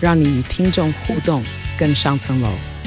让你与听众互动更上层楼。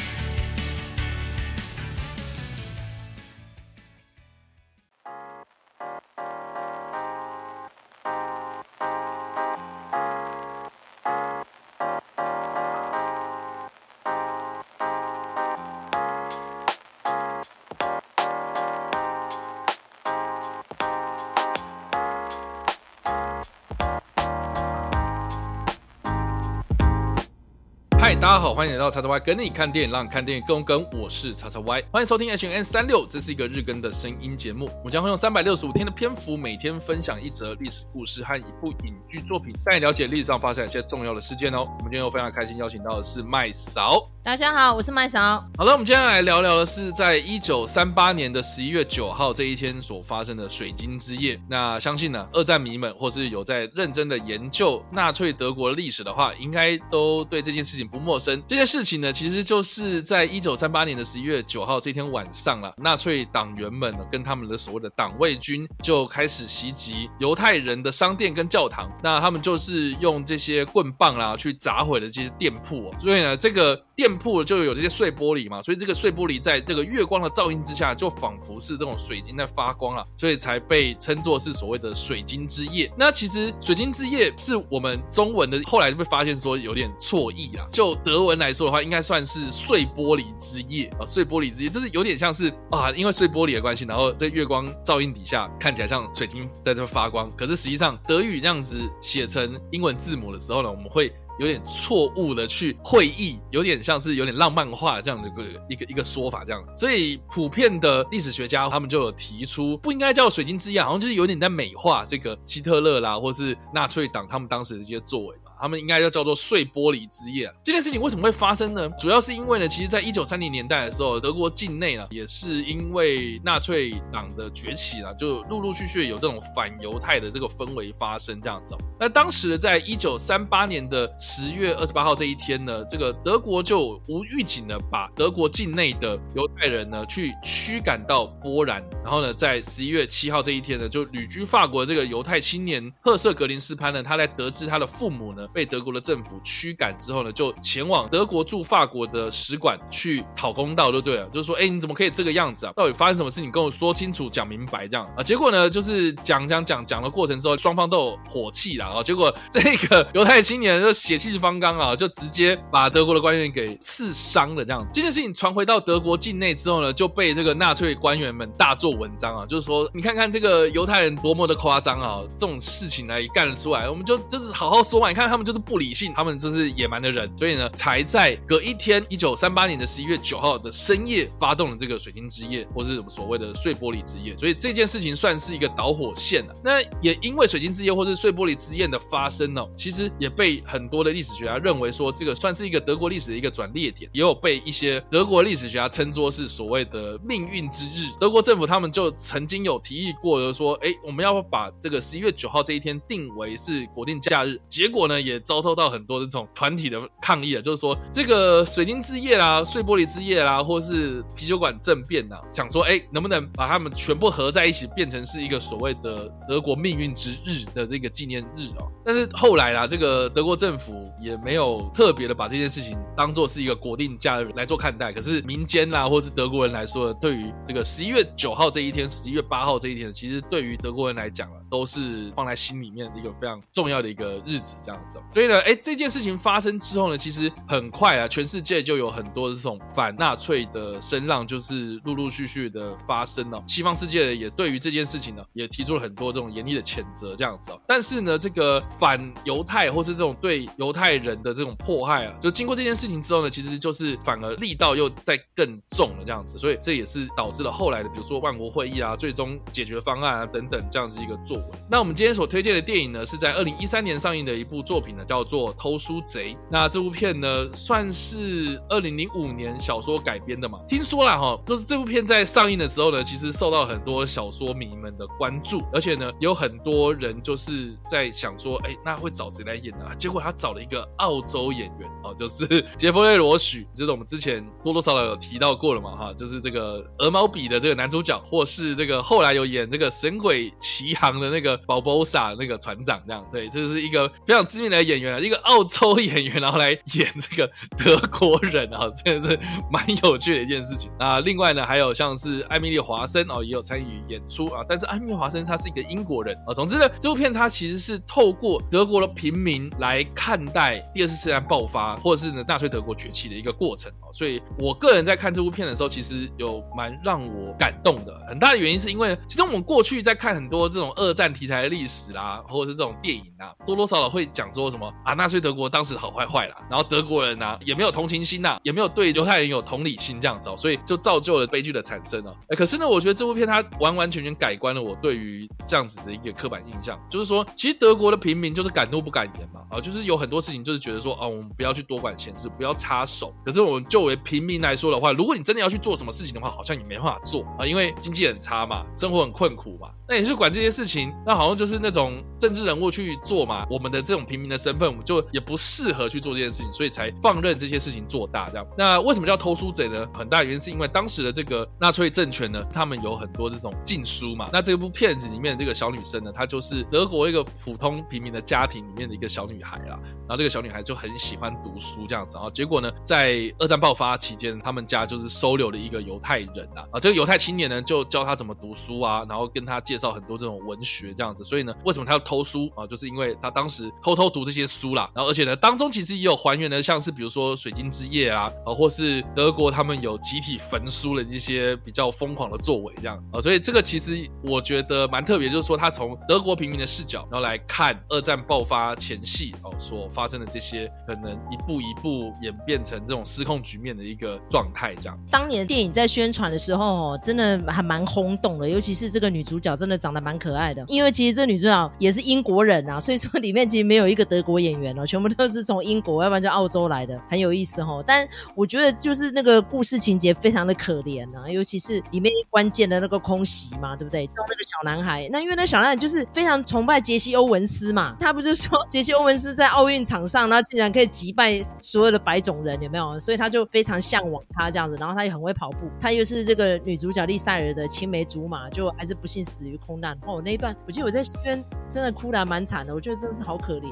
大家好，欢迎来到叉叉 Y 跟你看电影，让你看电影更跟。我是叉叉 Y，欢迎收听 H N 三六，这是一个日更的声音节目。我们将会用三百六十五天的篇幅，每天分享一则历史故事和一部影剧作品，带你了解历史上发生一些重要的事件哦。我们今天又非常开心邀请到的是麦嫂。大家好，我是麦嫂。好了，我们今天来聊聊的是在一九三八年的十一月九号这一天所发生的水晶之夜。那相信呢，二战迷们或是有在认真的研究纳粹德国历史的话，应该都对这件事情不陌生。这件事情呢，其实就是在一九三八年的十一月九号这天晚上了，纳粹党员们呢跟他们的所谓的党卫军就开始袭击犹太人的商店跟教堂。那他们就是用这些棍棒啦去砸毁了这些店铺哦。所以呢，这个。店铺就有这些碎玻璃嘛，所以这个碎玻璃在这个月光的照映之下，就仿佛是这种水晶在发光啊，所以才被称作是所谓的水晶之夜。那其实水晶之夜是我们中文的，后来就被发现说有点错译啊。就德文来说的话，应该算是碎玻璃之夜啊，碎玻璃之夜就是有点像是啊，因为碎玻璃的关系，然后在月光照映底下看起来像水晶在这发光。可是实际上德语这样子写成英文字母的时候呢，我们会。有点错误的去会意，有点像是有点浪漫化这样的一个一个一个说法这样，所以普遍的历史学家他们就有提出，不应该叫水晶之夜，好像就是有点在美化这个希特勒啦，或是纳粹党他们当时的一些作为。他们应该要叫做碎玻璃之夜。这件事情为什么会发生呢？主要是因为呢，其实，在一九三零年代的时候，德国境内呢，也是因为纳粹党的崛起啊，就陆陆续续有这种反犹太的这个氛围发生这样子。那当时在一九三八年的十月二十八号这一天呢，这个德国就无预警的把德国境内的犹太人呢去驱赶到波兰，然后呢，在十一月七号这一天呢，就旅居法国的这个犹太青年赫瑟格林斯潘呢，他在得知他的父母呢。被德国的政府驱赶之后呢，就前往德国驻法国的使馆去讨公道，就对了。就是说，哎，你怎么可以这个样子啊？到底发生什么事？你跟我说清楚，讲明白这样啊。结果呢，就是讲讲讲讲的过程之后，双方都有火气了啊。结果这个犹太青年就血气方刚啊，就直接把德国的官员给刺伤了。这样这件事情传回到德国境内之后呢，就被这个纳粹官员们大做文章啊，就是说，你看看这个犹太人多么的夸张啊，这种事情来干得出来，我们就就是好好说嘛。你看他们。就是不理性，他们就是野蛮的人，所以呢，才在隔一天，一九三八年的十一月九号的深夜，发动了这个水晶之夜，或是我们所谓的碎玻璃之夜。所以这件事情算是一个导火线了。那也因为水晶之夜或是碎玻璃之夜的发生呢，其实也被很多的历史学家认为说，这个算是一个德国历史的一个转捩点，也有被一些德国历史学家称作是所谓的命运之日。德国政府他们就曾经有提议过的说，哎，我们要把这个十一月九号这一天定为是国定假日。结果呢，也也遭受到很多这种团体的抗议啊，就是说这个水晶之夜啦、碎玻璃之夜啦，或是啤酒馆政变呐，想说哎，能不能把他们全部合在一起，变成是一个所谓的德国命运之日的这个纪念日哦？但是后来啦，这个德国政府也没有特别的把这件事情当做是一个国定假日来做看待。可是民间啦，或是德国人来说，对于这个十一月九号这一天、十一月八号这一天，其实对于德国人来讲啊，都是放在心里面的一个非常重要的一个日子，这样子。所以呢，哎，这件事情发生之后呢，其实很快啊，全世界就有很多这种反纳粹的声浪，就是陆陆续续的发生了。西方世界也对于这件事情呢，也提出了很多这种严厉的谴责，这样子哦。但是呢，这个反犹太或是这种对犹太人的这种迫害啊，就经过这件事情之后呢，其实就是反而力道又再更重了，这样子。所以这也是导致了后来的，比如说万国会议啊，最终解决方案啊等等这样子一个作为。那我们今天所推荐的电影呢，是在二零一三年上映的一部作品呢，叫做《偷书贼》。那这部片呢，算是二零零五年小说改编的嘛？听说啦哈，就是这部片在上映的时候呢，其实受到很多小说迷们的关注，而且呢，有很多人就是在想说，哎，那会找谁来演呢？结果他找了一个澳洲演员哦，就是 杰弗瑞·罗许，就是我们之前多多少少有提到过了嘛哈，就是这个《鹅毛笔》的这个男主角，或是这个后来有演这个《神鬼奇航》的那个宝宝萨那个船长这样，对，这就是一个非常知名的演员啊，一个澳洲演员，然后来演这个德国人啊，真的是蛮有趣的一件事情啊。另外呢，还有像是艾米丽·华森哦，也有参与演出啊。但是艾米丽·华森他是一个英国人啊。总之呢，这部片它其实是透过德国的平民来看待第二次世界大战爆发，或者是呢纳粹德国崛起的一个过程哦。所以我个人在看这部片的时候，其实有蛮让我感动的。很大的原因是因为，其实我们过去在看很多这种二战题材的历史啦，或者是这种电影啊，多多少少会讲说说什么啊，纳粹德国当时好坏坏啦，然后德国人呐、啊、也没有同情心呐、也没有对犹太人有同理心这样子哦，所以就造就了悲剧的产生哦。可是呢，我觉得这部片它完完全全改观了我对于这样子的一个刻板印象，就是说，其实德国的平民就是敢怒不敢言嘛，啊，就是有很多事情就是觉得说啊，我们不要去多管闲事，不要插手。可是我们作为平民来说的话，如果你真的要去做什么事情的话，好像也没办法做啊，因为经济很差嘛，生活很困苦嘛。那你去管这些事情，那好像就是那种政治人物去做嘛。我们的这种平民的身份，我们就也不适合去做这件事情，所以才放任这些事情做大。这样，那为什么叫偷书贼呢？很大原因是因为当时的这个纳粹政权呢，他们有很多这种禁书嘛。那这部片子里面的这个小女生呢，她就是德国一个普通平民的家庭里面的一个小女孩啦。然后这个小女孩就很喜欢读书这样子。然后结果呢，在二战爆发期间，他们家就是收留了一个犹太人啊。啊，这个犹太青年呢，就教她怎么读书啊，然后跟她介绍。很多这种文学这样子，所以呢，为什么他要偷书啊？就是因为他当时偷偷读这些书啦。然后而且呢，当中其实也有还原的，像是比如说水晶之夜啊，啊，或是德国他们有集体焚书的一些比较疯狂的作为这样啊。所以这个其实我觉得蛮特别，就是说他从德国平民的视角，然后来看二战爆发前夕哦所发生的这些可能一步一步演变成这种失控局面的一个状态这样。当年电影在宣传的时候，真的还蛮轰动的，尤其是这个女主角真的。长得蛮可爱的，因为其实这女主角也是英国人啊，所以说里面其实没有一个德国演员哦，全部都是从英国，要不然就澳洲来的，很有意思哦。但我觉得就是那个故事情节非常的可怜啊，尤其是里面关键的那个空袭嘛，对不对？那个小男孩，那因为那小男孩就是非常崇拜杰西·欧文斯嘛，他不是说杰西·欧文斯在奥运场上，他竟然可以击败所有的白种人，有没有？所以他就非常向往他这样子，然后他也很会跑步，他又是这个女主角丽赛尔的青梅竹马，就还是不幸死于。空难哦，那一段我记得我在戏院真的哭得蛮惨的，我觉得真的是好可怜。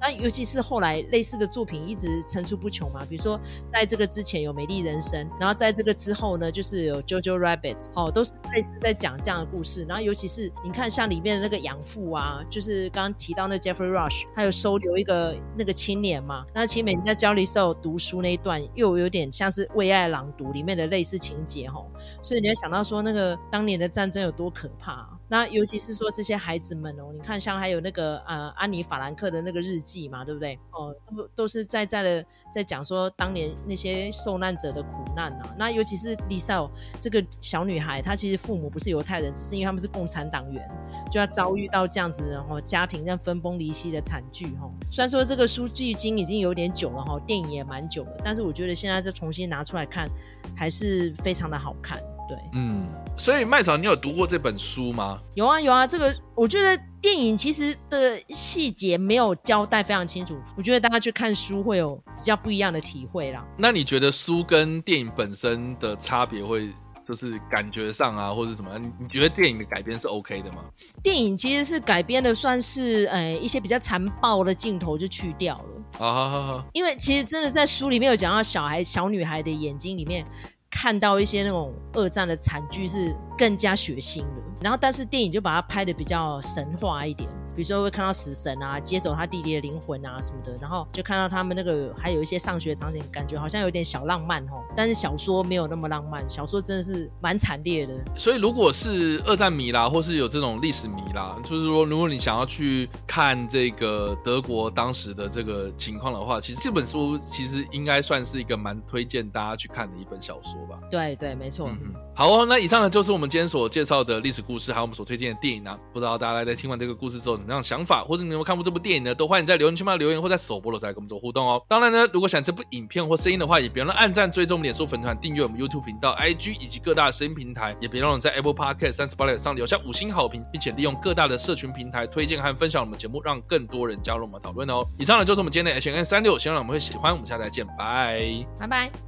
那尤其是后来类似的作品一直层出不穷嘛，比如说在这个之前有《美丽人生》，然后在这个之后呢，就是有《Jojo Rabbit》哦，都是类似在讲这样的故事。然后尤其是你看像里面的那个养父啊，就是刚刚提到那 Jeffrey Rush，他有收留一个那个青年嘛，那青年在教里时候读书那一段，又有点像是为爱朗读里面的类似情节、哦，所以你要想到说那个当年的战争有多可怕、啊。那尤其是说这些孩子们哦，你看像还有那个呃安妮法兰克的那个日记嘛，对不对？哦，都都是在在的在讲说当年那些受难者的苦难呐、啊。那尤其是丽莎这个小女孩，她其实父母不是犹太人，只是因为他们是共产党员，就要遭遇到这样子，然后家庭这样分崩离析的惨剧哈。虽然说这个书距今已经有点久了哈，电影也蛮久了，但是我觉得现在再重新拿出来看，还是非常的好看。对，嗯，所以麦草，你有读过这本书吗？有啊，有啊。这个我觉得电影其实的细节没有交代非常清楚，我觉得大家去看书会有比较不一样的体会啦。那你觉得书跟电影本身的差别会就是感觉上啊，或者什么？你觉得电影的改编是 OK 的吗？电影其实是改编的，算是呃一些比较残暴的镜头就去掉了。好好好好，因为其实真的在书里面有讲到小孩小女孩的眼睛里面。看到一些那种二战的惨剧是更加血腥的，然后但是电影就把它拍的比较神话一点。比如说会看到死神啊，接走他弟弟的灵魂啊什么的，然后就看到他们那个还有一些上学场景，感觉好像有点小浪漫哦。但是小说没有那么浪漫，小说真的是蛮惨烈的。所以如果是二战迷啦，或是有这种历史迷啦，就是说如果你想要去看这个德国当时的这个情况的话，其实这本书其实应该算是一个蛮推荐大家去看的一本小说吧。对对，没错。嗯，好哦，那以上呢就是我们今天所介绍的历史故事，还有我们所推荐的电影呢、啊？不知道大家在听完这个故事之后么样想法，或者你有没有看过这部电影呢？都欢迎在留言区嘛留言，或在首播的时候跟我们做互动哦。当然呢，如果想这部影片或声音的话，也别忘了按赞、追踪、脸书粉团、订阅我们 YouTube 频道、IG 以及各大声音平台，也别忘了在 Apple Podcast 三十八点上留下五星好评，并且利用各大的社群平台推荐和分享我们节目，让更多人加入我们讨论哦。以上呢就是我们今天的 H&M 365，希望我们会喜欢。我们下次再见，拜拜拜。